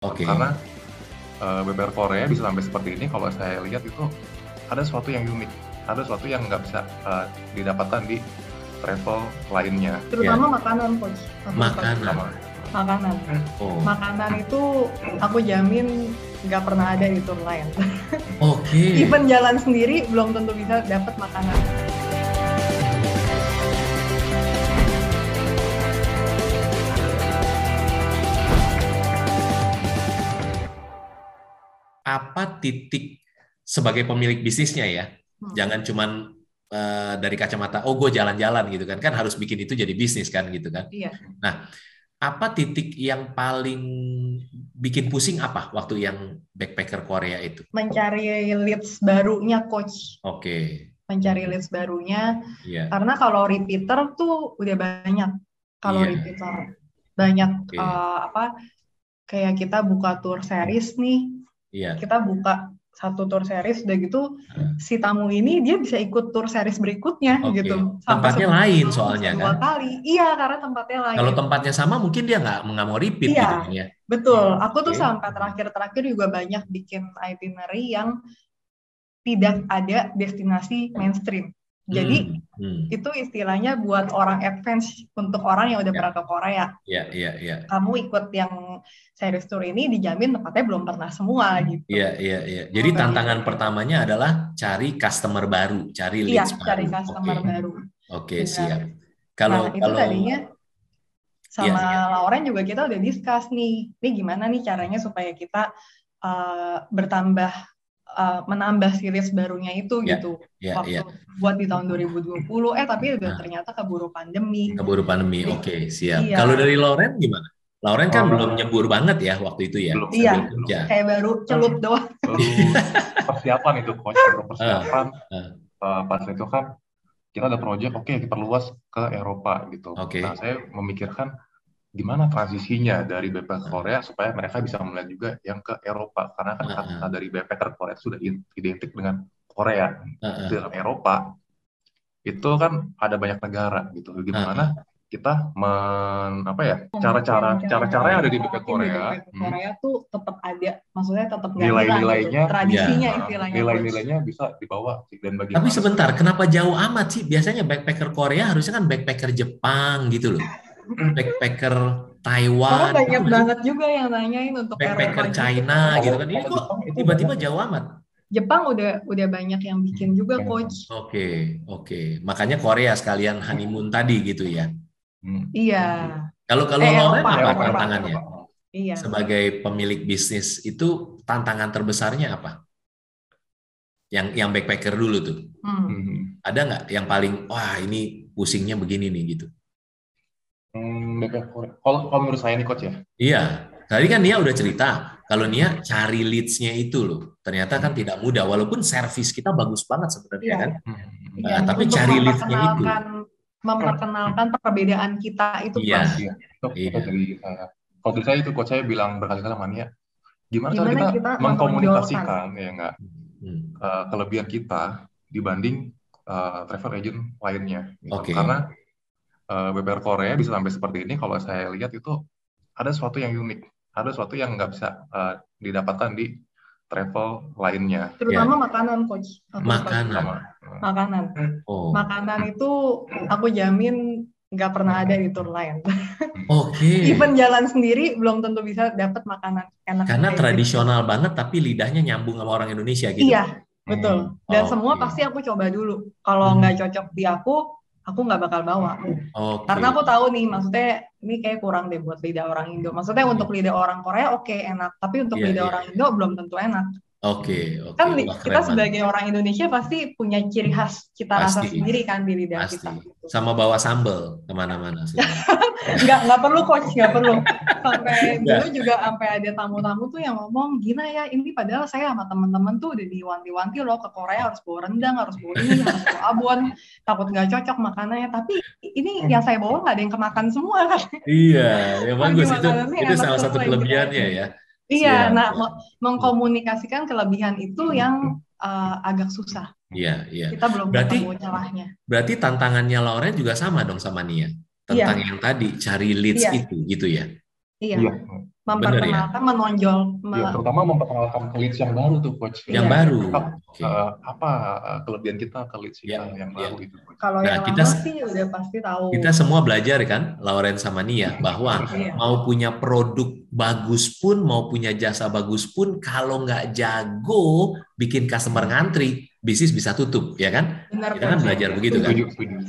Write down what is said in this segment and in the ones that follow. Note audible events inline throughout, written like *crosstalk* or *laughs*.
Oke. Karena uh, BPR Korea bisa sampai seperti ini kalau saya lihat itu ada sesuatu yang unik, ada sesuatu yang nggak bisa uh, didapatkan di travel lainnya. Terutama makanan, coach. Makanan. Makanan. Oh. Makanan itu aku jamin nggak pernah ada di tour lain. Oke. *laughs* Even jalan sendiri belum tentu bisa dapat makanan. Apa titik sebagai pemilik bisnisnya ya? Hmm. Jangan cuman eh, dari kacamata oh gue jalan-jalan gitu kan kan harus bikin itu jadi bisnis kan gitu kan. Iya. Apa titik yang paling bikin pusing apa waktu yang backpacker Korea itu? Mencari leads barunya, coach. Oke. Mencari leads barunya. Iya. Karena kalau repeater tuh udah banyak. Kalau Iya. repeater banyak Oke. eh, apa? Kayak kita buka tour series nih. Iya. Kita buka satu tour series udah gitu Hmm. si tamu ini dia bisa ikut tour series berikutnya Oke. gitu Tempatnya lain soalnya dua kan? kali iya karena tempatnya lain Kalau tempatnya sama mungkin dia nggak nggak mau repeat Iya. gitu kan ya. betul aku tuh Oke. sampai terakhir-terakhir juga banyak bikin itinerary yang tidak ada destinasi mainstream jadi Hmm, hmm. itu istilahnya buat orang advance untuk orang yang udah Ya. pernah ke Korea Iya, iya, iya. kamu ikut yang series tour ini dijamin tempatnya belum pernah semua gitu Iya, iya, iya. Jadi Oh, tantangan bagus. pertamanya adalah cari customer baru, cari iya leads cari baru. customer Oke, baru Oke, Benar. siap. Kalau nah, itu kalau tadinya sama Iya, Lauren juga kita udah discuss nih, ini gimana nih caranya supaya kita uh, bertambah uh, menambah series barunya itu Iya, gitu. ya, Waktu ya, buat di tahun 2020 eh tapi udah Nah. ternyata keburu pandemi. keburu pandemi. Oke, siap. Iya. Kalau dari Lauren gimana? Lauren kan Oh. belum nyebur banget ya waktu itu ya. Belum. Iya. Sambil kerja. Kayak baru celup doang. *laughs* Persiapan itu coach, baru persiapan. Ah. Eh, pas itu kan kita ada proyek, oke kita perluas ke Eropa gitu. Oke. Nah saya memikirkan gimana transisinya dari backpacker Korea supaya mereka bisa melihat juga yang ke Eropa karena kan kata dari backpacker Korea itu sudah identik dengan Korea ah. di dalam Eropa itu kan ada banyak negara gitu. Gimana kita men apa ya cara-cara cara-cara yang ada di backpacker Korea hmm, Korea tuh tetap ada, maksudnya tetap Nilai-nilainya. Tradisinya Nah, istilahnya. nilai-nilainya bisa dibawa dan bagaimana Tapi sebentar, kenapa jauh amat sih? Biasanya backpacker Korea harusnya kan backpacker Jepang gitu loh. Backpacker Karena Taiwan, banyak nggak sih? banget juga yang nanyain untuk backpacker Eropa. China gitu kan. Ini kok tiba-tiba banyak. jauh amat? Jepang udah udah banyak yang bikin juga Hmm. coach. Oke, oke. Makanya Korea sekalian honeymoon tadi gitu ya. Hmm. Iya, Kalau kalau Eh, Lauren apa Eropa, tantangannya? Eropa. iya. Sebagai pemilik bisnis itu tantangan terbesarnya apa? Yang yang backpacker dulu tuh. Hmm. Hmm. Ada nggak yang paling wah ini pusingnya begini nih gitu? Hmm. Kalau kalau menurut saya nih coach ya, Iya, tadi kan Nia udah cerita kalau Nia cari leads-nya itu loh. Ternyata kan tidak mudah walaupun servis kita bagus banget sebenarnya Iya. kan. Hmm. Nah, Iya, tapi cari leads-nya itu. memperkenalkan memperkenalkan perbedaan kita itu Iya. Iya, itu, Iya. dari saya. Kalau dari saya itu coach saya bilang berkali-kali sama Nia, gimana, cara Gimana kita, kita mengkomunikasikan ya enggak Hmm. eh, kelebihan kita dibanding eh, travel agent lainnya gitu. Oke. Karena eh, BPR Korea bisa sampai seperti ini kalau saya lihat itu ada sesuatu yang unik, ada sesuatu yang nggak bisa eh, didapatkan di travel lainnya. Terutama makanan coach. Aku Makanan. Makanan. Oh, Makanan itu aku jamin nggak pernah ada di tour lain. *laughs* oke. Even jalan sendiri belum tentu bisa dapat makanan enak. Karena kayak gitu. tradisional banget tapi lidahnya nyambung sama orang Indonesia gitu. Iya, betul. Dan Oh, semua iya. pasti aku coba dulu. Kalau Hmm. nggak cocok di aku, aku nggak bakal bawa. Oke. Karena aku tahu nih, maksudnya ini kayak kurang deh buat lidah orang Indo. Maksudnya untuk lidah orang Korea oke enak, tapi untuk Iya, lidah iya. orang Indo belum tentu enak. Oke, oke. Kan li- Wah, keren kita banget. sebagai orang Indonesia pasti punya ciri khas rasa Pasti. sendiri kan di lidah Pasti. kita. Gitu. sama bawa sambel ke mana-mana. *laughs* Nggak nggak perlu coach, nggak perlu. Sampai *laughs* dulu juga sampai ada tamu-tamu tuh yang ngomong gila ya ini padahal saya sama teman-teman tuh udah diwanti-wanti loh ke Korea harus bawa rendang, harus bawa ini, harus bawa abon, takut nggak cocok makanannya. Tapi ini yang saya bawa nggak ada yang kemakan semua kan. iya, ya *laughs* bagus itu. Itu salah satu kelebihannya ya. Iya, Siap, nah mengkomunikasikan kelebihan itu yang uh, agak susah. Iya, iya. Kita belum Berarti- ketemu celahnya. Berarti tantangannya Lauren juga sama dong sama Nia. Tentang yang tadi cari leads Iya. itu gitu ya. Iya, Iya, memperkenalkan, menonjol, me- iya, terutama memperkenalkan ke leads yang baru tuh coach. Yang Iya. baru. Apa, Oke. eh, apa kelebihan kita ke leads kita Iya, yang iya. baru itu coach. kalau Nah, yang kita- lama sih udah pasti tahu. Kita semua belajar kan, Lauren sama Nia, bahwa Iya. mau punya produk bagus pun, mau punya jasa bagus pun, kalau nggak jago bikin customer ngantri, bisnis bisa tutup, ya kan? Benar Kita kan belajar begitu kan?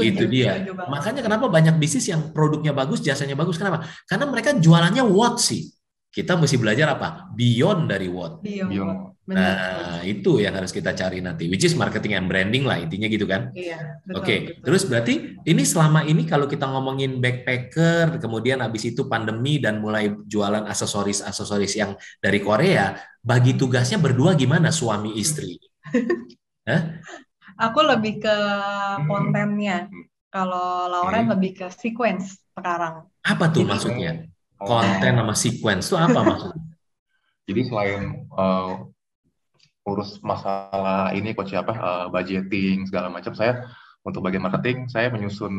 Itu dia. banget. Makanya kenapa banyak bisnis yang produknya bagus, jasanya bagus, kenapa? Karena mereka jualannya what sih? Kita mesti belajar apa? Beyond dari what. Iya, Beyond. Benar. Nah, itu yang harus kita cari nanti, which is marketing and branding lah, intinya gitu kan? Iya, betul, Oke, betul. terus berarti ini selama ini kalau kita ngomongin backpacker, kemudian habis itu pandemi dan mulai jualan aksesoris-aksesoris yang dari Korea, bagi tugasnya berdua gimana suami istri? *laughs* Aku lebih ke kontennya. Kalau Lauren Hmm. lebih ke sequence sekarang. Apa tuh Jadi- maksudnya? Oh, Konten sama sequence itu apa maksudnya? Jadi selain eh, urus masalah ini coach apa eh, budgeting segala macam, saya untuk bagian marketing saya menyusun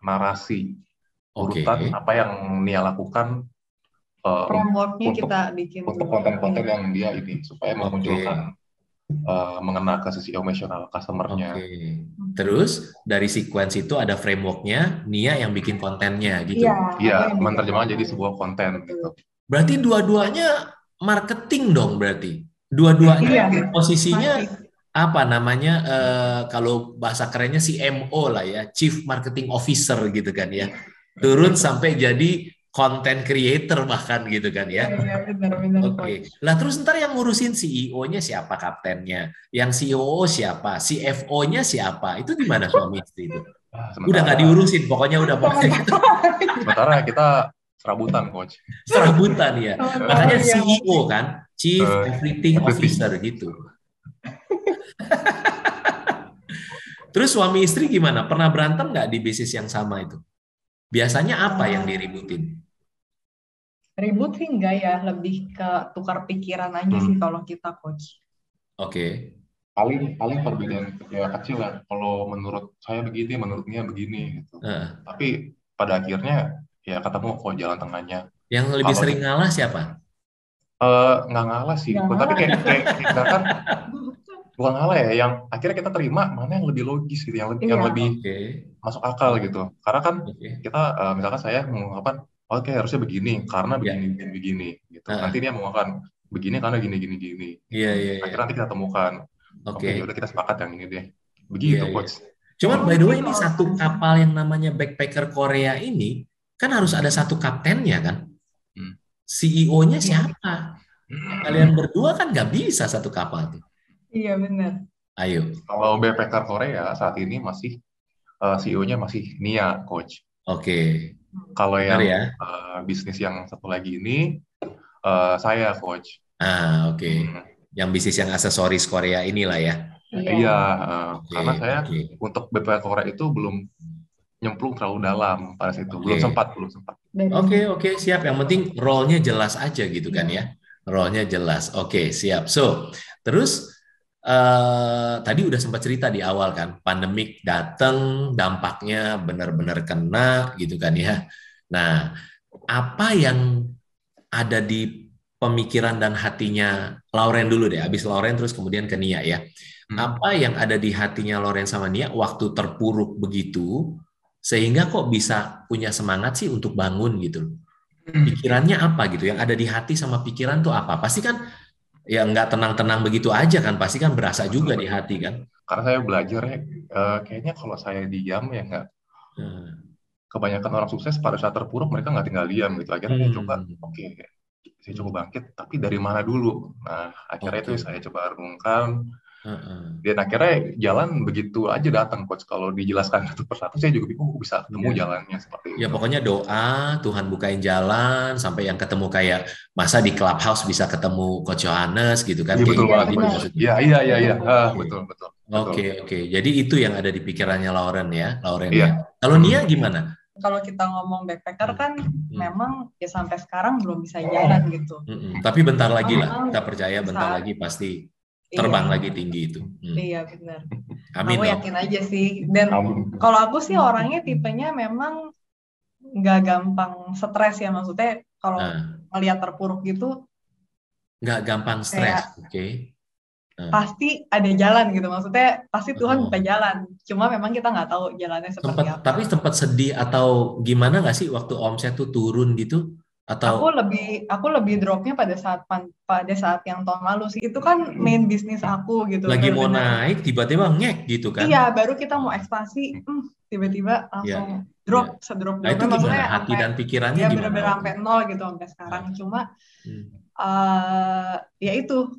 narasi Oke. urutan apa yang Nia lakukan eh, Frameworknya untuk- kita bikin. untuk konten-konten yang dia ini supaya memunculkan eh, mengena ke sisi emosional customer-nya. Oke. Terus dari sequence itu ada frameworknya, Nia yang bikin kontennya gitu. Iya. Aku yang menerjemahkan jadi sebuah konten gitu. Berarti dua-duanya marketing dong berarti. Dua-duanya Iya. posisinya Masih. apa namanya eh, kalau bahasa kerennya CMO lah ya, Chief Marketing Officer gitu kan ya. Turun sampai jadi content creator bahkan gitu kan ya. Iya. Oke. Lah terus ntar yang ngurusin CEO-nya siapa kaptennya? Yang COO siapa? CFO-nya siapa? Itu di mana suami istri itu? Ah, Udah sementara- nggak diurusin, pokoknya udah pokoknya gitu. Sementara kita serabutan coach. serabutan ya. Makanya Iya. CEO kan, Chief Eh, Everything everything. Officer gitu. Terus suami istri gimana? Pernah berantem nggak di bisnis yang sama itu? Biasanya apa yang diributin? Ribut sih enggak ya, lebih ke tukar pikiran aja sih Hmm. kalau kita coach. Oke, Paling paling perbedaan ya kecil lah. Kalau menurut saya begini, menurutnya begini gitu. Heeh. Tapi pada akhirnya ya ketemu kok jalan tengahnya. yang lebih Kalau- sering ngalah siapa? Eh nggak ngalah sih, Nggak tapi kayak kayak kita kan *laughs* bukan ngalah ya, yang akhirnya kita terima mana yang lebih logis gitu, yang lebih yang Iya. lebih Oke, masuk akal gitu. Karena kan oke, kita eh, misalkan saya mengungkapkan oke harusnya begini karena Iya. begini begini begini gitu. Ah. Nanti dia mengungkapkan begini karena gini gini gini. iya iya iya. Akhirnya nanti kita temukan. Oke, Oke. udah kita sepakat yang ini deh. Begitu Iya, iya. coach. Cuman by the way ini satu kapal yang namanya backpacker Korea ini kan harus ada satu kaptennya kan? Hmm. CEO-nya siapa? Kalian berdua kan nggak bisa satu kapal tuh. Iya benar. Ayo, Kalau backpacker Korea saat ini masih eh, CEO-nya masih Nia coach. oke. Kalau Benar yang ya. eh, bisnis yang satu lagi ini eh, saya coach. Ah, oke. Hmm, Yang bisnis yang aksesoris Korea inilah ya. Iya, eh, Oke, karena saya oke. untuk BPK Korea itu belum nyemplung terlalu dalam pada situ. Belum Oke. sempat, belum sempat. Oke, oke, siap. Yang penting role-nya jelas aja gitu kan ya. Role-nya jelas. Oke, siap. So, terus eh, tadi udah sempat cerita di awal kan, pandemik datang, dampaknya benar-benar kena gitu kan ya. Nah, apa yang ada di pemikiran dan hatinya Lauren dulu deh, habis Lauren terus kemudian ke Nia ya. Hmm. Apa yang ada di hatinya Lauren sama Nia waktu terpuruk begitu, sehingga kok bisa punya semangat sih untuk bangun gitu. Pikirannya apa gitu, yang ada di hati sama pikiran tuh apa? Pasti kan ya nggak tenang-tenang begitu aja kan, pasti kan berasa juga di hati kan. Karena saya belajar ya, eh, kayaknya kalau saya diam ya nggak. Hmm. Kebanyakan orang sukses pada saat terpuruk mereka nggak tinggal diam gitu. Akhirnya saya Hmm. coba, oke, saya coba bangkit, tapi dari mana dulu? Nah, akhirnya Oke. itu saya coba renungkan. Heeh. Dan akhirnya jalan begitu aja datang, coach. Kalau dijelaskan satu persatu, saya juga bingung kok bisa ketemu Iya. jalannya seperti itu. Ya pokoknya doa, Tuhan bukain jalan sampai yang ketemu kayak masa di clubhouse bisa ketemu Coach Yohanes gitu kan. Iya betul gitu banget, gitu. Iya, iya, iya, iya. Ah, betul, betul. Oke, oke. Jadi itu yang ada di pikirannya Lauren ya, Lauren Iya. ya. Kalau Nia gimana? Kalau kita ngomong backpacker kan Hmm. memang ya sampai sekarang belum bisa jalan gitu. Mm-mm. Tapi bentar lagi lah, kita percaya bentar lagi pasti terbang Iya. lagi tinggi itu. Hmm. Iya benar. *laughs* Amin. Aku dong. yakin aja sih. Dan Amin. kalau aku sih orangnya tipenya memang nggak gampang stres ya maksudnya kalau nah. melihat terpuruk gitu nggak gampang stres, oke? Okay. Nah. Pasti ada jalan gitu, maksudnya pasti Tuhan oh. buka jalan. Cuma memang kita nggak tahu jalannya seperti sempet, apa. Tapi sempat sedih atau gimana nggak sih waktu omset tuh turun gitu? Atau aku lebih aku lebih dropnya pada saat pada saat yang tahun lalu sih. Itu kan main bisnis aku gitu. Lagi mau naik tiba-tiba ngek gitu kan? Iya, baru kita mau ekspansi, hmm, tiba-tiba langsung yeah. drop, yeah. sedrop nah, itu gimana hati sampai, dan pikirannya ya, gimana? benar-benar sampai nol gitu sampai sekarang. Nah. Cuma hmm uh, ya itu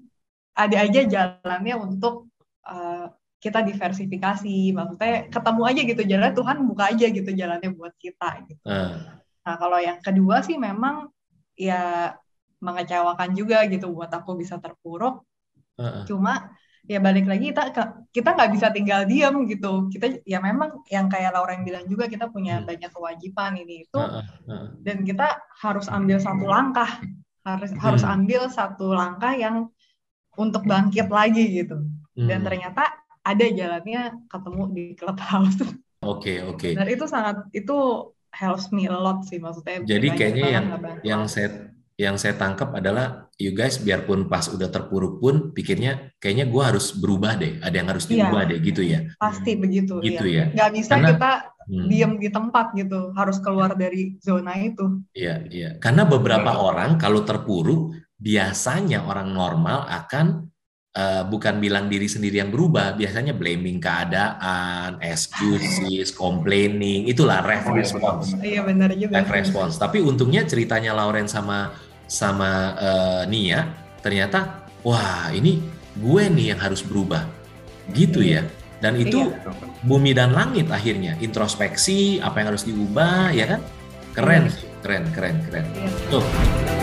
ada aja jalannya untuk uh, kita diversifikasi maksudnya ketemu aja gitu jalan Tuhan buka aja gitu jalannya buat kita gitu uh. Nah kalau yang kedua sih memang ya mengecewakan juga gitu buat aku bisa terpuruk uh. cuma ya balik lagi kita kita nggak bisa tinggal diam gitu kita ya memang yang kayak Laura yang bilang juga kita punya hmm. banyak kewajiban ini itu uh, uh. dan kita harus ambil satu langkah harus hmm. harus ambil satu langkah yang untuk bangkit lagi gitu hmm. dan ternyata ada jalannya ketemu di clubhouse oke okay, oke okay. dan itu sangat itu helps me a lot sih maksudnya jadi kayaknya yang yang saya yang saya tangkap adalah you guys biarpun pas udah terpuruk pun pikirnya kayaknya gue harus berubah deh ada yang harus iya. diubah yeah. deh gitu ya pasti begitu gitu iya. ya nggak bisa Karena, kita hmm. diem di tempat gitu harus keluar dari zona itu iya iya karena beberapa hmm. orang kalau terpuruk biasanya orang normal akan uh, bukan bilang diri sendiri yang berubah biasanya blaming keadaan excuses complaining itulah ref response iya benar juga. Ref response tapi untungnya ceritanya Lauren sama sama uh, Nia ternyata wah ini gue nih yang harus berubah. Gitu ya. Dan itu iya. bumi dan langit akhirnya. Introspeksi apa yang harus diubah ya kan? Keren iya. keren keren keren. Iya. tuh